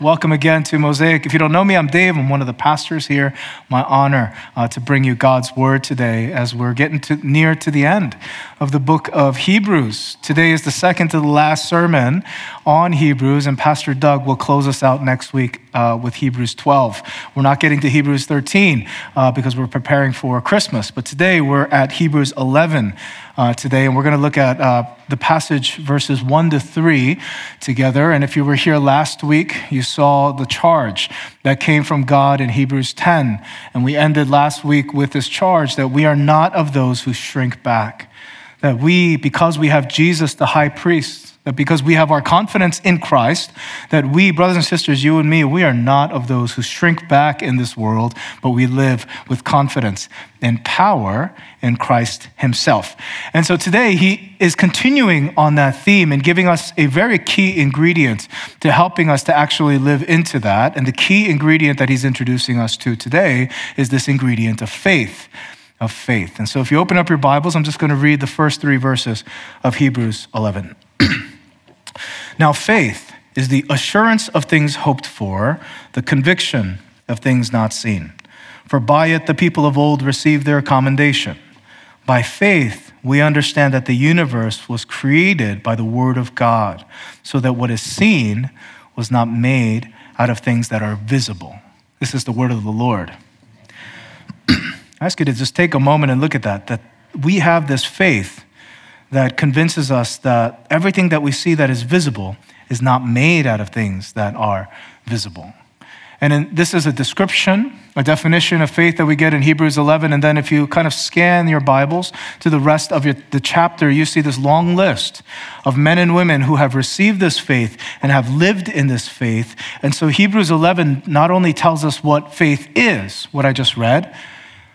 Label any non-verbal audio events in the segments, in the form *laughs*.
Welcome again to Mosaic. If you don't know me, I'm Dave. I'm one of the pastors here. My honor uh, to bring you God's word today as we're getting to, near to the end of the book of Hebrews. Today is the second to the last sermon on Hebrews, and Pastor Doug will close us out next week uh, with Hebrews 12. We're not getting to Hebrews 13 uh, because we're preparing for Christmas, but today we're at Hebrews 11 uh, today, and we're going to look at uh, the passage verses 1 to 3 together. And if you were here last week, you saw the charge that came from God in Hebrews 10. And we ended last week with this charge that we are not of those who shrink back. That we, because we have Jesus, the high priest, that because we have our confidence in Christ, that we, brothers and sisters, you and me, we are not of those who shrink back in this world, but we live with confidence and power in Christ Himself. And so today he is continuing on that theme and giving us a very key ingredient to helping us to actually live into that. And the key ingredient that he's introducing us to today is this ingredient of faith of faith. And so if you open up your Bibles, I'm just going to read the first three verses of Hebrews 11. *clears throat* Now, faith is the assurance of things hoped for, the conviction of things not seen. For by it the people of old received their commendation. By faith, we understand that the universe was created by the Word of God, so that what is seen was not made out of things that are visible. This is the Word of the Lord. *clears throat* I ask you to just take a moment and look at that, that we have this faith that convinces us that everything that we see that is visible is not made out of things that are visible. And in, this is a description, a definition of faith that we get in Hebrews 11. And then if you kind of scan your Bibles to the rest of your, the chapter, you see this long list of men and women who have received this faith and have lived in this faith. And so Hebrews 11 not only tells us what faith is, what I just read,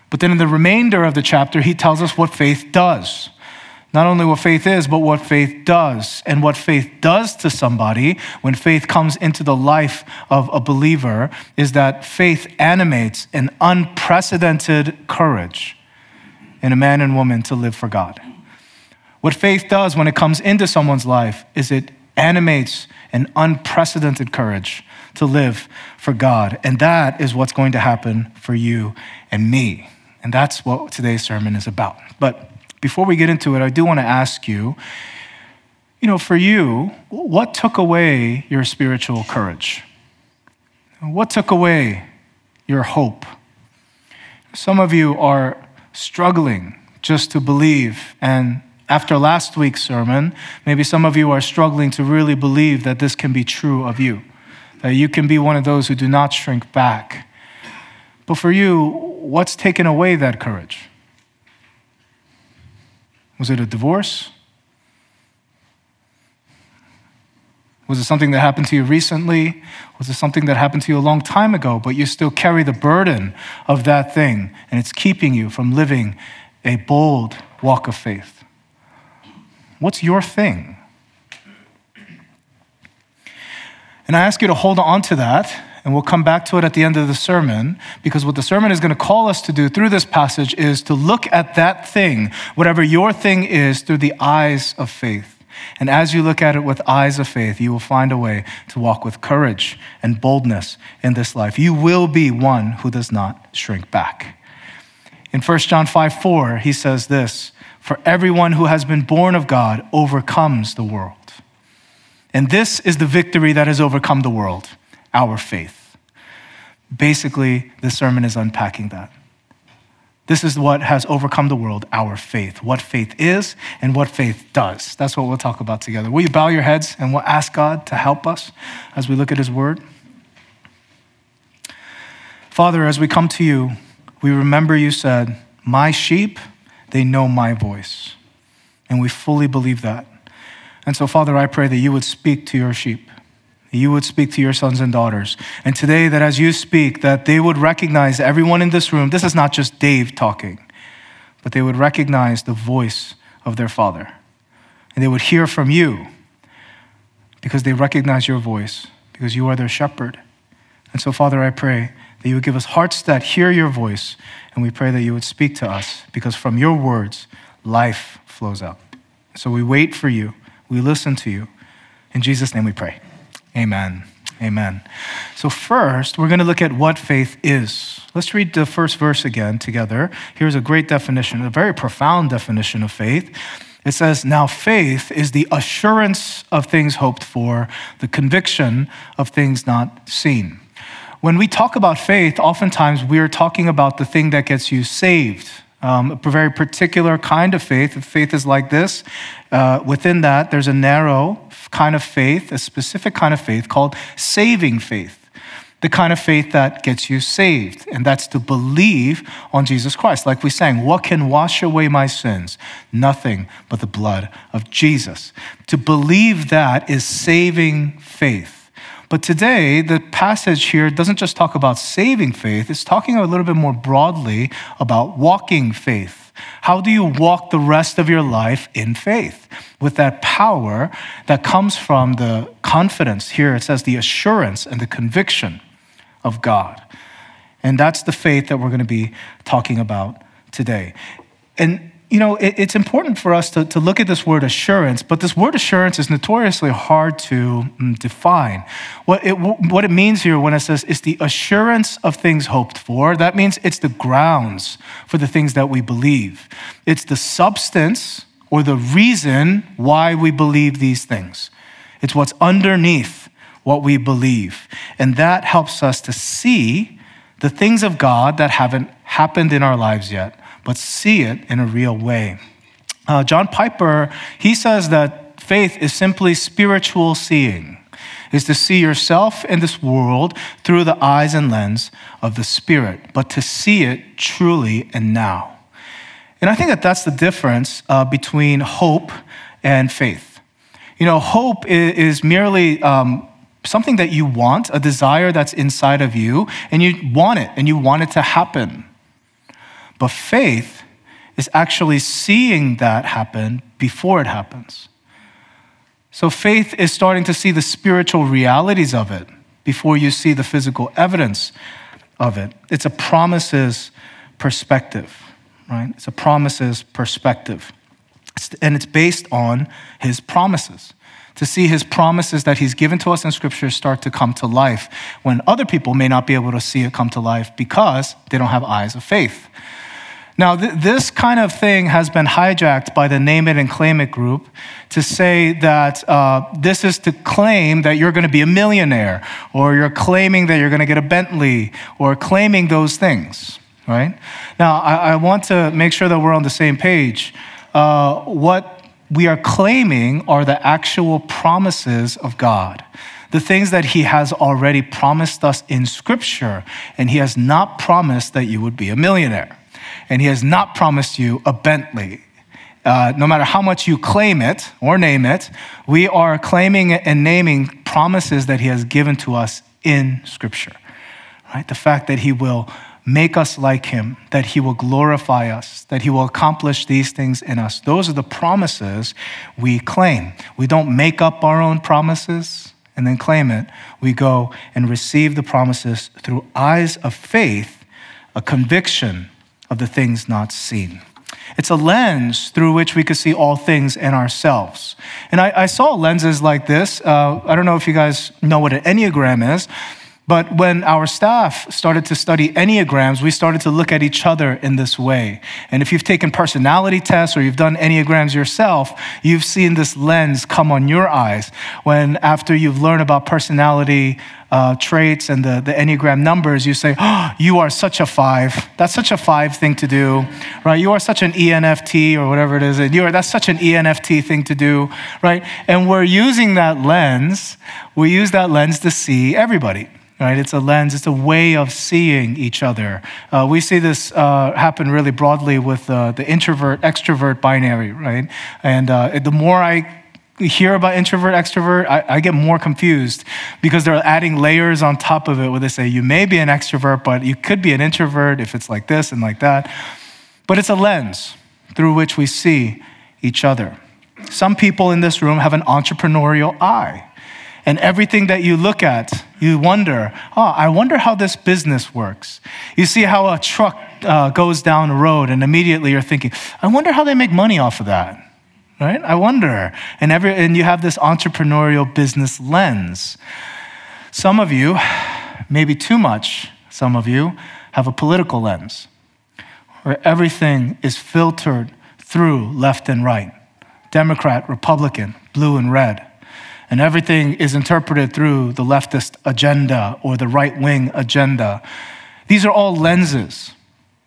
but then in the remainder of the chapter, he tells us what faith does. Not only what faith is, but what faith does. And what faith does to somebody when faith comes into the life of a believer is that faith animates an unprecedented courage in a man and woman to live for God. What faith does when it comes into someone's life is it animates an unprecedented courage to live for God. And that is what's going to happen for you and me. And that's what today's sermon is about. But before we get into it, I do want to ask you you know, for you, what took away your spiritual courage? What took away your hope? Some of you are struggling just to believe. And after last week's sermon, maybe some of you are struggling to really believe that this can be true of you, that you can be one of those who do not shrink back. But for you, what's taken away that courage? Was it a divorce? Was it something that happened to you recently? Was it something that happened to you a long time ago, but you still carry the burden of that thing and it's keeping you from living a bold walk of faith? What's your thing? And I ask you to hold on to that and we'll come back to it at the end of the sermon, because what the sermon is going to call us to do through this passage is to look at that thing, whatever your thing is, through the eyes of faith. And as you look at it with eyes of faith, you will find a way to walk with courage and boldness in this life. You will be one who does not shrink back. In 1 John 5 4, he says this For everyone who has been born of God overcomes the world. And this is the victory that has overcome the world our faith. Basically, the sermon is unpacking that. This is what has overcome the world, our faith. What faith is and what faith does. That's what we'll talk about together. Will you bow your heads and we'll ask God to help us as we look at His Word? Father, as we come to you, we remember you said, My sheep, they know my voice. And we fully believe that. And so, Father, I pray that you would speak to your sheep you would speak to your sons and daughters. And today, that as you speak, that they would recognize everyone in this room, this is not just Dave talking, but they would recognize the voice of their father. And they would hear from you because they recognize your voice, because you are their shepherd. And so, Father, I pray that you would give us hearts that hear your voice, and we pray that you would speak to us, because from your words, life flows out. So we wait for you, we listen to you. In Jesus' name we pray. Amen. Amen. So, first, we're going to look at what faith is. Let's read the first verse again together. Here's a great definition, a very profound definition of faith. It says, Now faith is the assurance of things hoped for, the conviction of things not seen. When we talk about faith, oftentimes we are talking about the thing that gets you saved. Um, a very particular kind of faith. Faith is like this, uh, within that, there's a narrow kind of faith, a specific kind of faith called saving faith. The kind of faith that gets you saved, and that's to believe on Jesus Christ. Like we sang, What can wash away my sins? Nothing but the blood of Jesus. To believe that is saving faith. But today, the passage here doesn't just talk about saving faith, it's talking a little bit more broadly about walking faith. How do you walk the rest of your life in faith with that power that comes from the confidence? Here it says the assurance and the conviction of God. And that's the faith that we're going to be talking about today. And you know, it, it's important for us to, to look at this word assurance, but this word assurance is notoriously hard to um, define. What it, what it means here when it says it's the assurance of things hoped for, that means it's the grounds for the things that we believe. It's the substance or the reason why we believe these things. It's what's underneath what we believe. And that helps us to see the things of God that haven't happened in our lives yet but see it in a real way. Uh, John Piper, he says that faith is simply spiritual seeing, is to see yourself in this world through the eyes and lens of the Spirit, but to see it truly and now. And I think that that's the difference uh, between hope and faith. You know, hope is, is merely um, something that you want, a desire that's inside of you, and you want it, and you want it to happen. But faith is actually seeing that happen before it happens. So faith is starting to see the spiritual realities of it before you see the physical evidence of it. It's a promises perspective, right? It's a promises perspective. and it's based on his promises. To see his promises that he's given to us in scripture start to come to life when other people may not be able to see it come to life because they don't have eyes of faith. Now, th- this kind of thing has been hijacked by the Name It and Claim It group to say that uh, this is to claim that you're going to be a millionaire, or you're claiming that you're going to get a Bentley, or claiming those things, right? Now, I, I want to make sure that we're on the same page. Uh, what we are claiming are the actual promises of God the things that he has already promised us in Scripture, and he has not promised that you would be a millionaire and He has not promised you a Bentley. Uh, no matter how much you claim it or name it, we are claiming and naming promises that He has given to us in Scripture. Right? The fact that He will make us like Him, that He will glorify us, that He will accomplish these things in us. Those are the promises we claim. We don't make up our own promises and then claim it. We go and receive the promises through eyes of faith, a conviction of the things not seen. It's a lens through which we could see all things in ourselves. And I, I saw lenses like this. Uh, I don't know if you guys know what an Enneagram is, but when our staff started to study Enneagrams, we started to look at each other in this way. And if you've taken personality tests or you've done Enneagrams yourself, you've seen this lens come on your eyes when, after you've learned about personality uh, traits and the, the Enneagram numbers, you say, oh, you are such a five. That's such a five thing to do, right? You are such an ENFT or whatever it is. And you are, that's such an ENFT thing to do, right? And we're using that lens, we use that lens to see everybody right? It's a lens, it's a way of seeing each other. Uh, we see this uh, happen really broadly with uh, the introvert extrovert binary, right? And uh, the more I hear about introvert extrovert, I, I, get more confused because they're adding layers on top of it where they say you may be an extrovert, but you could be an introvert if it's like this and like that. But it's a lens through which we see each other. Some people in this room have an entrepreneurial eye. And everything that you look at, you wonder, oh, I wonder how this business works. You see how a truck uh, goes down a road, and immediately you're thinking, I wonder how they make money off of that, right? I wonder. And, every, and you have this entrepreneurial business lens. Some of you, maybe too much, some of you, have a political lens where everything is filtered through left and right Democrat, Republican, blue and red. And everything is interpreted through the leftist agenda or the right wing agenda. These are all lenses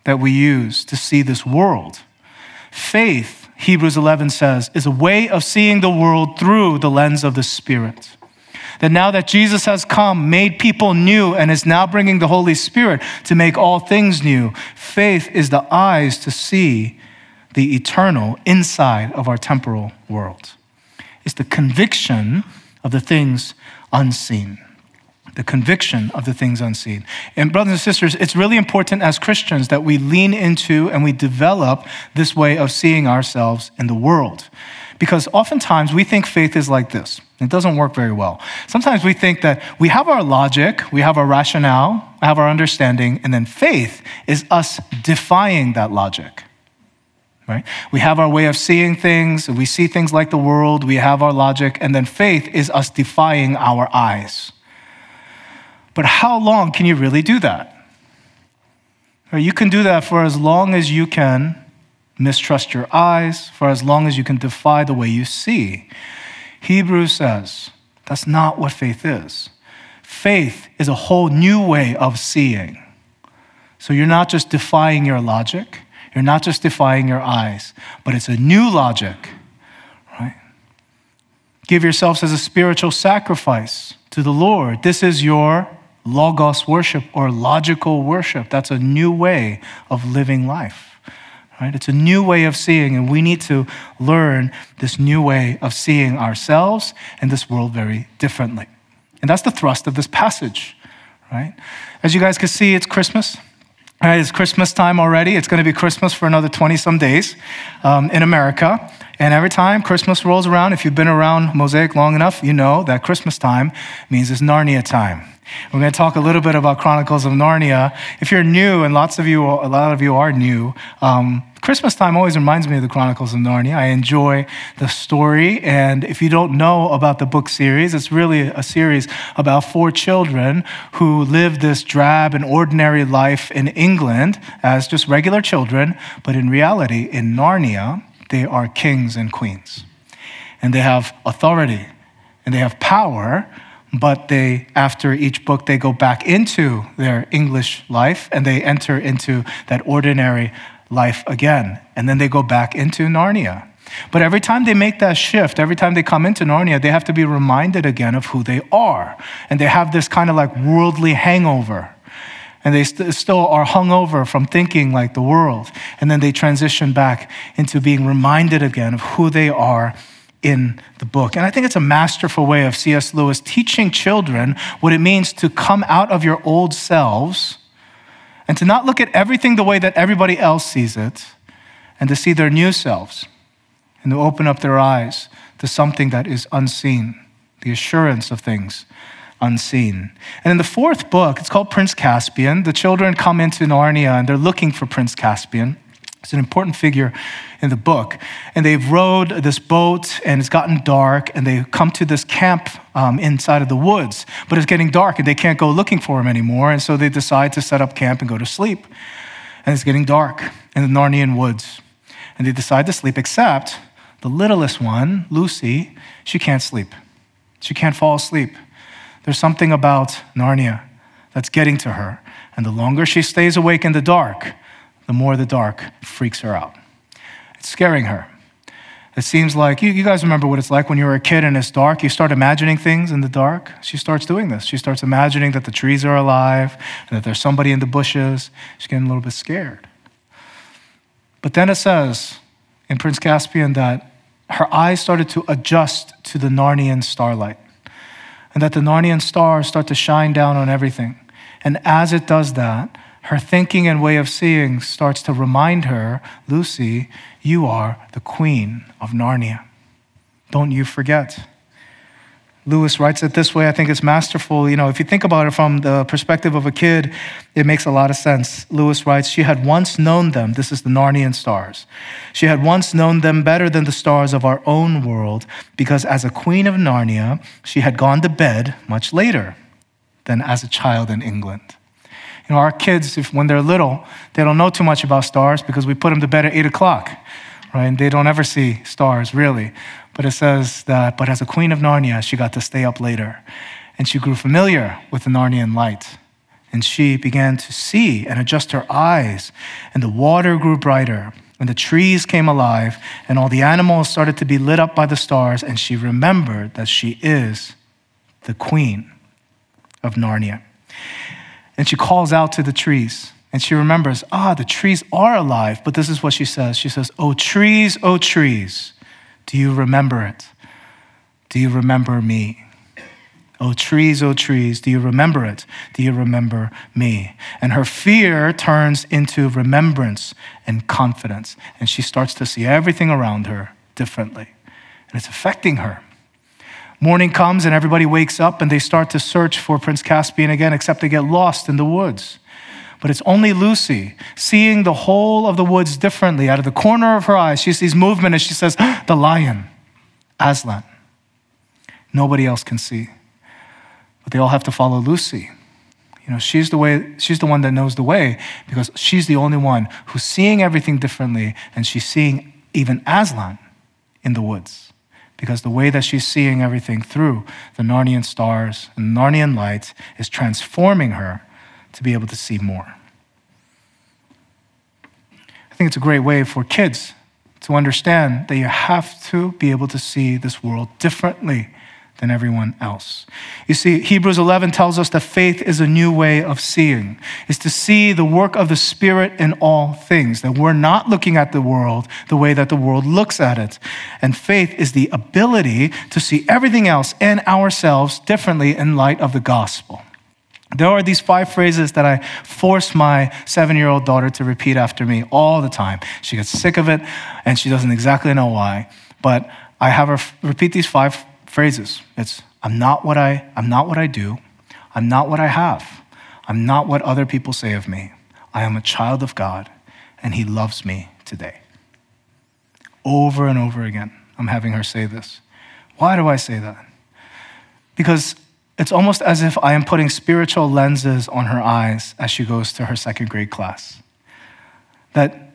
that we use to see this world. Faith, Hebrews 11 says, is a way of seeing the world through the lens of the Spirit. That now that Jesus has come, made people new, and is now bringing the Holy Spirit to make all things new, faith is the eyes to see the eternal inside of our temporal world. It's the conviction of the things unseen. The conviction of the things unseen. And, brothers and sisters, it's really important as Christians that we lean into and we develop this way of seeing ourselves in the world. Because oftentimes we think faith is like this. It doesn't work very well. Sometimes we think that we have our logic, we have our rationale, we have our understanding, and then faith is us defying that logic. Right? We have our way of seeing things, we see things like the world, we have our logic, and then faith is us defying our eyes. But how long can you really do that? You can do that for as long as you can mistrust your eyes, for as long as you can defy the way you see. Hebrews says that's not what faith is. Faith is a whole new way of seeing. So you're not just defying your logic, you're not just defying your eyes, but it's a new logic, right? Give yourselves as a spiritual sacrifice to the Lord. This is your logos worship or logical worship. That's a new way of living life. Right? It's a new way of seeing, and we need to learn this new way of seeing ourselves and this world very differently. And that's the thrust of this passage, right? As you guys can see, it's Christmas. It's Christmas time already. It's going to be Christmas for another 20 some days um, in America. And every time Christmas rolls around, if you've been around Mosaic long enough, you know that Christmas time means it's Narnia time. We're going to talk a little bit about Chronicles of Narnia. If you're new, and lots of you, a lot of you are new, um, Christmas time always reminds me of the Chronicles of Narnia. I enjoy the story. And if you don't know about the book series, it's really a series about four children who live this drab and ordinary life in England as just regular children. But in reality, in Narnia, they are kings and queens. And they have authority and they have power but they after each book they go back into their english life and they enter into that ordinary life again. And then they go back into Narnia. But every time they make that shift, every time they come into Narnia, they have to be reminded again of who they are. And they have this kind of like worldly hangover. And they st- still are hungover from thinking like the world. And then they transition back into being reminded again of who they are in the book. And I think it's a masterful way of C.S. Lewis teaching children what it means to come out of your old selves and to not look at everything the way that everybody else sees it, and to see their new selves, and to open up their eyes to something that is unseen, the assurance of things unseen. And in the fourth book, it's called Prince Caspian. The children come into Narnia and they're looking for Prince Caspian. It's an important figure in the book. And they've rowed this boat, and it's gotten dark, and they come to this camp um, inside of the woods. But it's getting dark, and they can't go looking for him anymore. And so they decide to set up camp and go to sleep. And it's getting dark in the Narnian woods. And they decide to sleep, except the littlest one, Lucy, she can't sleep. She can't fall asleep. There's something about Narnia that's getting to her. And the longer she stays awake in the dark, the more the dark freaks her out. It's scaring her. It seems like, you, you, guys remember what it's like when you were a kid and it's dark. You start imagining things in the dark. She starts doing this. She starts imagining that the trees are alive and that there's somebody in the bushes. She's getting a little bit scared. But then it says in Prince Caspian that her eyes started to adjust to the Narnian starlight and that the Narnian stars start to shine down on everything. And as it does that, her thinking and way of seeing starts to remind her Lucy, you are the queen of Narnia. Don't you forget. Lewis writes it this way. I think it's masterful. You know, if you think about it from the perspective of a kid, it makes a lot of sense. Lewis writes, She had once known them. This is the Narnian stars. She had once known them better than the stars of our own world because as a queen of Narnia, she had gone to bed much later than as a child in England. You know, our kids, if, when they're little, they don't know too much about stars because we put them to bed at 8 o'clock, right? And they don't ever see stars, really. But it says that, but as a queen of Narnia, she got to stay up later. And she grew familiar with the Narnian light. And she began to see and adjust her eyes. And the water grew brighter, and the trees came alive, and all the animals started to be lit up by the stars. And she remembered that she is the queen of Narnia. And she calls out to the trees. And she remembers, ah, the trees are alive. But this is what she says She says, Oh, trees, oh, trees, do you remember it? Do you remember me? Oh, trees, oh, trees, do you remember it? Do you remember me? And her fear turns into remembrance and confidence. And she starts to see everything around her differently. And it's affecting her. Morning comes and everybody wakes up and they start to search for Prince Caspian again, except they get lost in the woods. But it's only Lucy seeing the whole of the woods differently. Out of the corner of her eye, she sees movement and she says, ah, The lion, Aslan. Nobody else can see. But they all have to follow Lucy. You know, she's the way, she's the one that knows the way because she's the only one who's seeing everything differently and she's seeing even Aslan in the woods because the way that she's seeing everything through the Narnian stars and Narnian lights is transforming her to be able to see more. I think it's a great way for kids to understand that you have to be able to see this world differently than everyone else. You see, Hebrews 11 tells us that faith is a new way of seeing, is to see the work of the Spirit in all things, that we're not looking at the world the way that the world looks at it. And faith is the ability to see everything else and ourselves differently in light of the gospel. There are these five phrases that I force my seven year old daughter to repeat after me all the time. She gets sick of it and she doesn't exactly know why, but I have her repeat these five phrases. It's I'm not what I I'm not what I do. I'm not what I have. I'm not what other people say of me. I am a child of God and he loves me today. Over and over again, I'm having her say this. Why do I say that? Because it's almost as if I am putting spiritual lenses on her eyes as she goes to her second grade class. That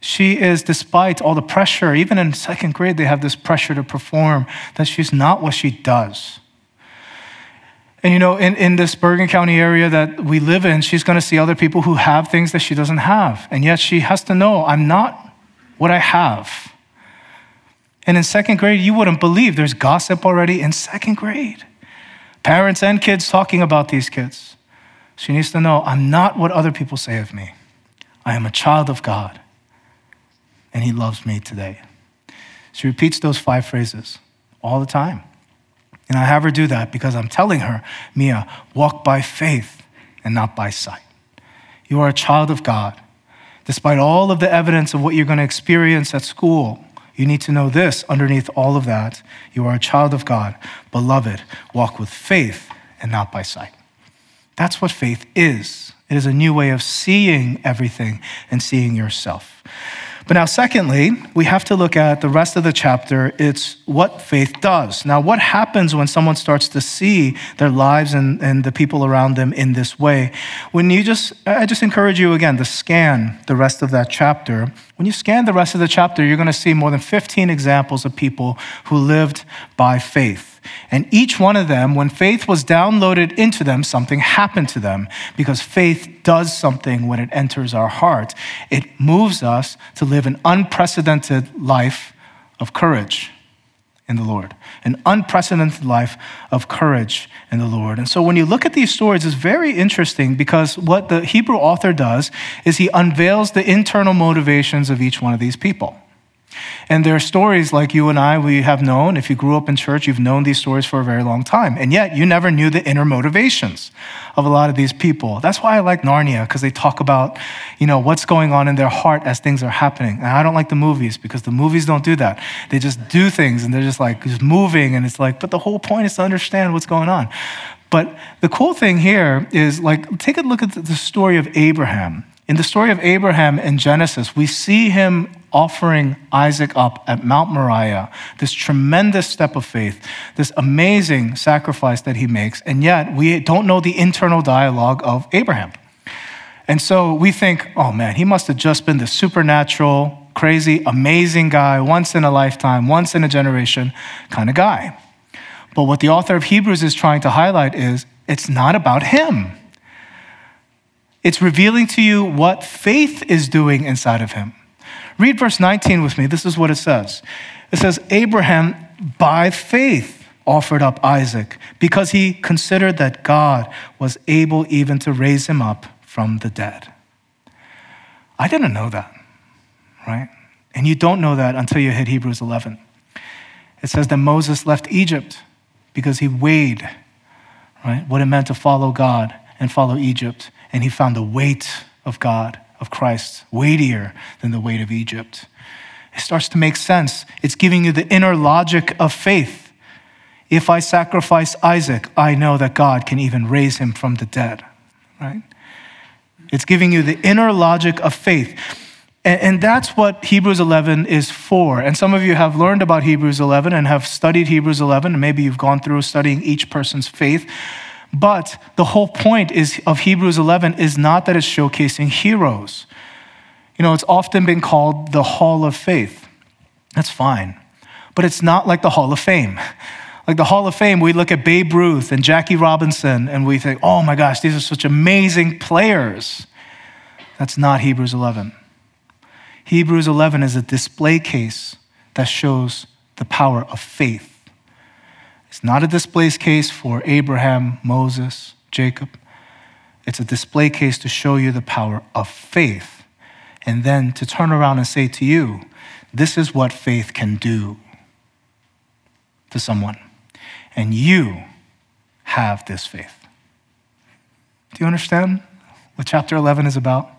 she is, despite all the pressure, even in second grade, they have this pressure to perform, that she's not what she does. And you know, in, in this Bergen County area that we live in, she's to see other people who have things that she doesn't have. And yet she has to know, I'm not what I have. And in second grade, you wouldn't believe there's gossip already in second grade. Parents and kids talking about these kids. She needs to know, I'm not what other people say of me. I am a child of God and he loves me today. She repeats those five phrases all the time. And I have her do that because I'm telling her, Mia, walk by faith and not by sight. You are a child of God. Despite all of the evidence of what you're going to experience at school, you need to know this underneath all of that. You are a child of God. Beloved, walk with faith and not by sight. That's what faith is. It is a new way of seeing everything and seeing yourself. But now, secondly, we have to look at the rest of the chapter. It's what faith does. Now, what happens when someone starts to see their lives and, and the people around them in this way? When you just, I just encourage you again to scan the rest of that chapter. When you scan the rest of the chapter, you're going to see more than 15 examples of people who lived by faith. And each one of them, when faith was downloaded into them, something happened to them because faith does something when it enters our heart. It moves us to live an unprecedented life of courage in the Lord, an unprecedented life of courage in the Lord. And so when you look at these stories, it's very interesting because what the Hebrew author does is he unveils the internal motivations of each one of these people. And there are stories like you and I, we have known. If you grew up in church, you've known these stories for a very long time. And yet, you never knew the inner motivations of a lot of these people. That's why I like Narnia, because they talk about, you know, what's going on in their heart as things are happening. And I don't like the movies because the movies don't do that. They just do things and they're just like, just moving. And it's like, but the whole point is to understand what's going on. But the cool thing here is like, take a look at the story of Abraham. In the story of Abraham in Genesis, we see him offering Isaac up at Mount Moriah, this tremendous step of faith, this amazing sacrifice that he makes, and yet we don't know the internal dialogue of Abraham. And so we think, oh man, he must have just been the supernatural, crazy, amazing guy, once in a lifetime, once in a generation kind of guy. But what the author of Hebrews is trying to highlight is it's not about him. It's revealing to you what faith is doing inside of him. Read verse 19 with me. This is what it says it says, Abraham, by faith, offered up Isaac because he considered that God was able even to raise him up from the dead. I didn't know that, right? And you don't know that until you hit Hebrews 11. It says that Moses left Egypt because he weighed, right, what it meant to follow God and follow Egypt. And he found the weight of God of Christ weightier than the weight of Egypt. It starts to make sense. It's giving you the inner logic of faith. If I sacrifice Isaac, I know that God can even raise him from the dead, right? It's giving you the inner logic of faith. And, that's what Hebrews 11 is for. And some of you have learned about Hebrews 11 and have studied Hebrews 11, and maybe you've gone through studying each person's faith. But the whole point is, of Hebrews 11 is not that it's showcasing heroes. You know, it's often been called the Hall of Faith. That's fine. But it's not like the Hall of Fame. *laughs* Like the Hall of Fame, we look at Babe Ruth and Jackie Robinson and we think, oh my gosh, these are such amazing players. That's not Hebrews 11. Hebrews 11 is a display case that shows the power of faith. It's not a display case for Abraham, Moses, Jacob. It's a display case to show you the power of faith. And then to turn around and say to you, this is what faith can do to someone. And you have this faith. Do you understand what chapter 11 is about?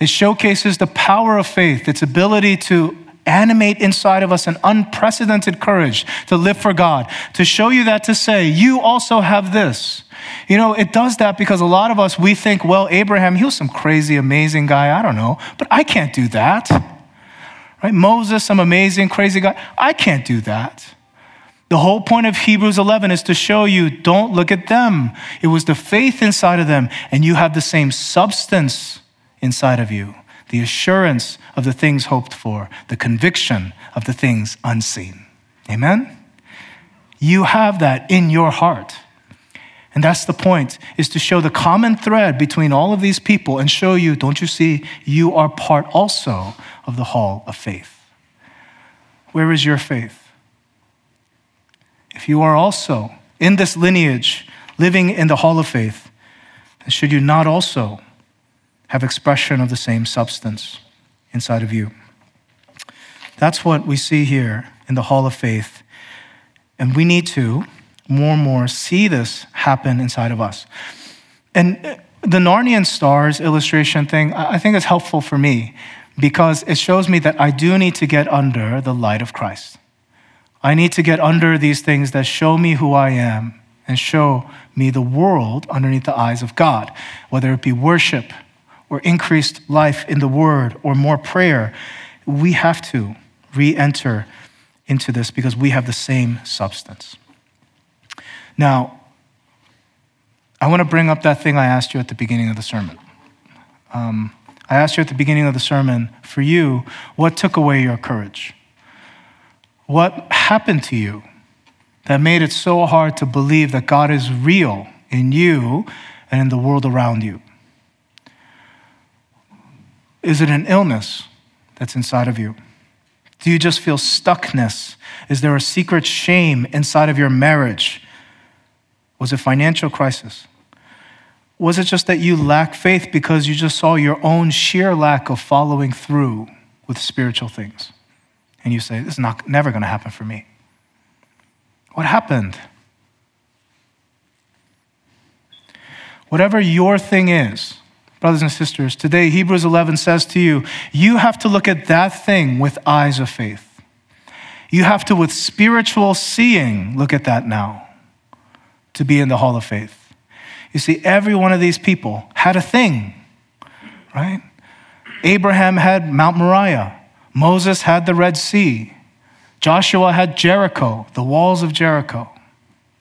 It showcases the power of faith, its ability to animate inside of us an unprecedented courage to live for God, to show you that to say, you also have this. You know, it does that because a lot of us, we think, well, Abraham, he was some crazy, amazing guy. I don't know, but I can't do that. Right? Moses, some amazing, crazy guy. I can't do that. The whole point of Hebrews 11 is to show you don't look at them. It was the faith inside of them, and you have the same substance inside of you the assurance of the things hoped for, the conviction of the things unseen. Amen? You have that in your heart. And that's the point, is to show the common thread between all of these people and show you, don't you see, you are part also of the hall of faith. Where is your faith? If you are also in this lineage, living in the hall of faith, then should you not also have expression of the same substance inside of you. That's what we see here in the Hall of Faith. And we need to more and more see this happen inside of us. And uh, the Narnian stars illustration thing, I think is helpful for me because it shows me that I do need to get under the light of Christ. I need to get under these things that show me who I am and show me the world underneath the eyes of God, whether it be worship, or increased life in the Word or more prayer, we have to re enter into this because we have the same substance. Now, I want to bring up that thing I asked you at the beginning of the sermon. Um, I asked you at the beginning of the sermon, for you, what took away your courage? What happened to you that made it so hard to believe that God is real in you and in the world around you? Is it an illness that's inside of you? Do you just feel stuckness? Is there a secret shame inside of your marriage? Was it financial crisis? Was it just that you lack faith because you just saw your own sheer lack of following through with spiritual things? And you say, This is not, never going to happen for me. What happened? Whatever your thing is, Brothers and sisters, today Hebrews 11 says to you, you have to look at that thing with eyes of faith. You have to, with spiritual seeing, look at that now to be in the hall of faith. You see, every one of these people had a thing, right? Abraham had Mount Moriah. Moses had the Red Sea. Joshua had Jericho, the walls of Jericho.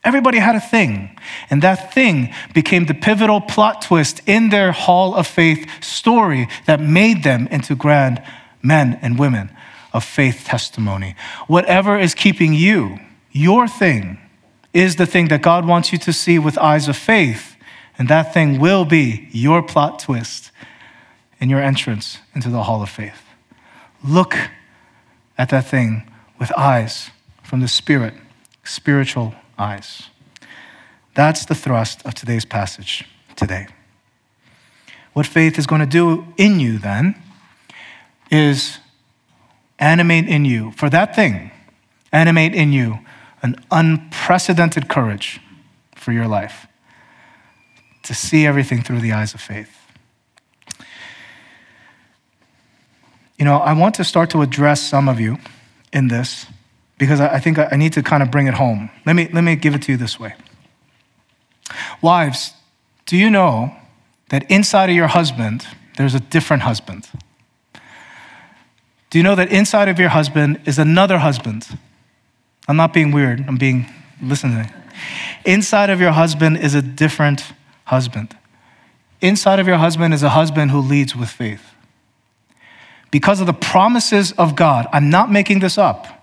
Everybody had a thing, and that thing became the pivotal plot twist in their Hall of Faith story that made them into grand men and women of faith testimony. Whatever is keeping you, your thing, is the thing that God wants you to see with eyes of faith, and that thing will be your plot twist in your entrance into the Hall of Faith. Look at that thing with eyes from the Spirit, spiritual eyes. That's the thrust of today's passage today. What faith is going to do in you then is animate in you, for that thing, animate in you an unprecedented courage for your life to see everything through the eyes of faith. You know, I want to start to address some of you in this because I think I need to kind of bring it home. Let me, let me give it to you this way. Wives, do you know that inside of your husband, there's a different husband? Do you know that inside of your husband is another husband? I'm not being weird, I'm being, listen to me. Inside of your husband is a different husband. Inside of your husband is a husband who leads with faith. Because of the promises of God, I'm not making this up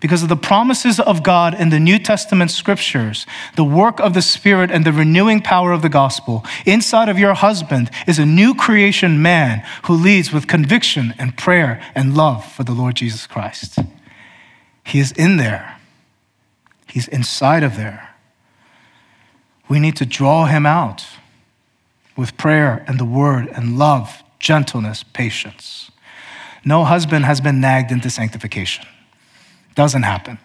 because of the promises of God in the New Testament scriptures, the work of the Spirit, and the renewing power of the gospel, inside of your husband is a new creation man who leads with conviction and prayer and love for the Lord Jesus Christ. He is in there, he's inside of there. We need to draw him out with prayer and the word and love, gentleness, patience. No husband has been nagged into sanctification. Doesn't happen.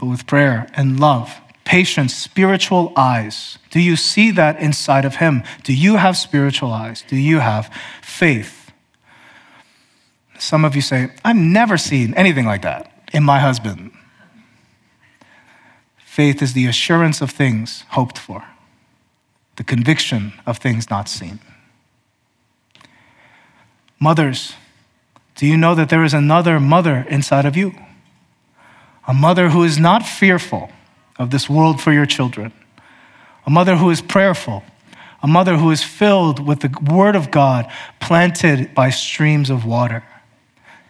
But with prayer and love, patience, spiritual eyes, do you see that inside of Him? Do you have spiritual eyes? Do you have faith? Some of you say, I've never seen anything like that in my husband. Faith is the assurance of things hoped for, the conviction of things not seen. Mothers, do you know that there is another mother inside of you? A mother who is not fearful of this world for your children, a mother who is prayerful, a mother who is filled with the Word of God planted by streams of water.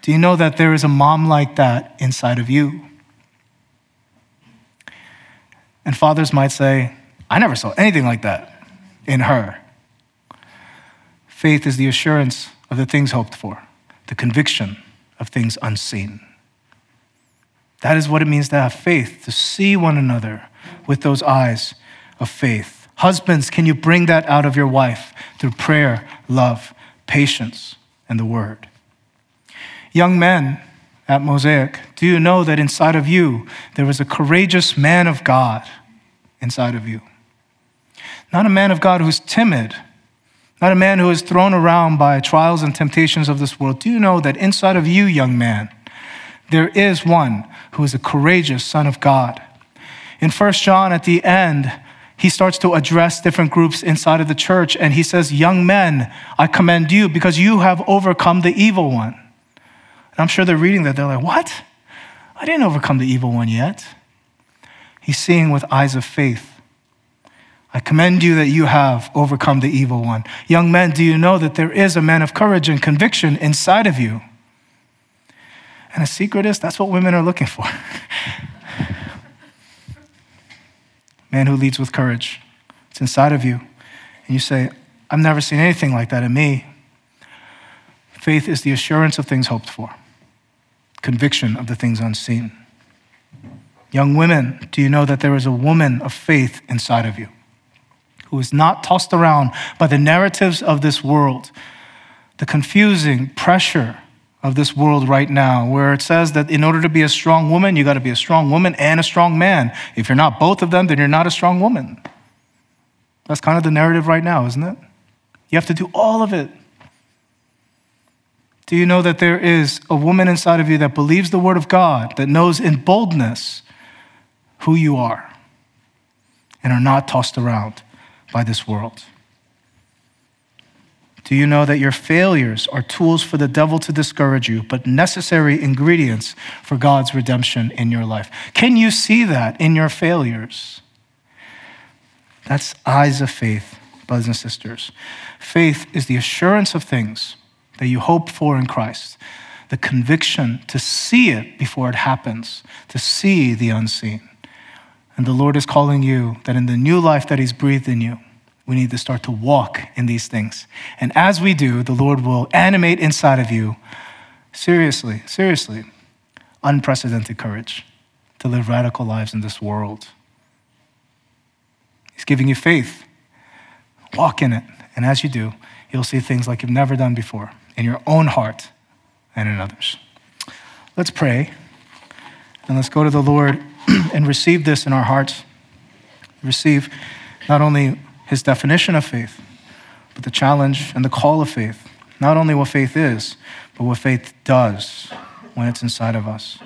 Do you know that there is a mom like that inside of you? And fathers might say, I never saw anything like that in her. Faith is the assurance of the things hoped for, the conviction of things unseen. That is what it means to have faith, to see one another with those eyes of faith. Husbands, can you bring that out of your wife through prayer, love, patience, and the word? Young men at Mosaic, do you know that inside of you there was a courageous man of God inside of you? Not a man of God who's timid, not a man who is thrown around by trials and temptations of this world. Do you know that inside of you, young man, there is one who is a courageous son of God. In 1 John, at the end, he starts to address different groups inside of the church, and he says, Young men, I commend you because you have overcome the evil one. And I'm sure they're reading that, they're like, What? I didn't overcome the evil one yet. He's seeing with eyes of faith. I commend you that you have overcome the evil one. Young men, do you know that there is a man of courage and conviction inside of you? And a secret is that's what women are looking for. Man who leads with courage. It's inside of you. And you say, I've never seen anything like that in me. Faith is the assurance of things hoped for, conviction of the things unseen. Young women, do you know that there is a woman of faith inside of you who is not tossed around by the narratives of this world, the confusing pressure of this world right now, where it says that in order to be a strong woman, you got to be a strong woman and a strong man. If you're not both of them, then you're not a strong woman. That's kind of the narrative right now, isn't it? You have to do all of it. Do you know that there is a woman inside of you that believes the word of God, that knows in boldness who you are, and are not tossed around by this world? Do you know that your failures are tools for the devil to discourage you, but necessary ingredients for God's redemption in your life? Can you see that in your failures? That's eyes of faith, brothers and sisters. Faith is the assurance of things that you hope for in Christ, the conviction to see it before it happens, to see the unseen. And the Lord is calling you that in the new life that He's breathed in you, we need to start to walk in these things. And as we do, the Lord will animate inside of you, seriously, seriously, unprecedented courage to live radical lives in this world. He's giving you faith. Walk in it. And as you do, you'll see things like you've never done before in your own heart and in others. Let's pray and let's go to the Lord *clears throat* and receive this in our hearts. Receive not only his definition of faith, but the challenge and the call of faith. Not only what faith is, but what faith does when it's inside of us.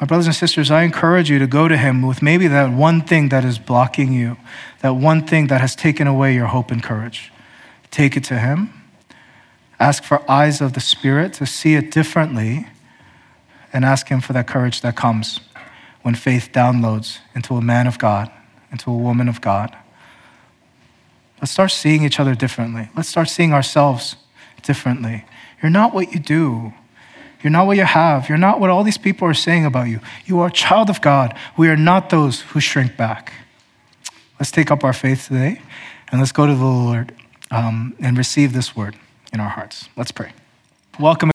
My brothers and sisters, I encourage you to go to him with maybe that one thing that is blocking you, that one thing that has taken away your hope and courage. Take it to him. Ask for eyes of the Spirit to see it differently, and ask him for that courage that comes when faith downloads into a man of God, into a woman of God. Let's start seeing each other differently. Let's start seeing ourselves differently. You're not what you do. You're not what you have. You're not what all these people are saying about you. You are a child of God. We are not those who shrink back. Let's take up our faith today and let's go to the Lord um, and receive this word in our hearts. Let's pray. Welcome.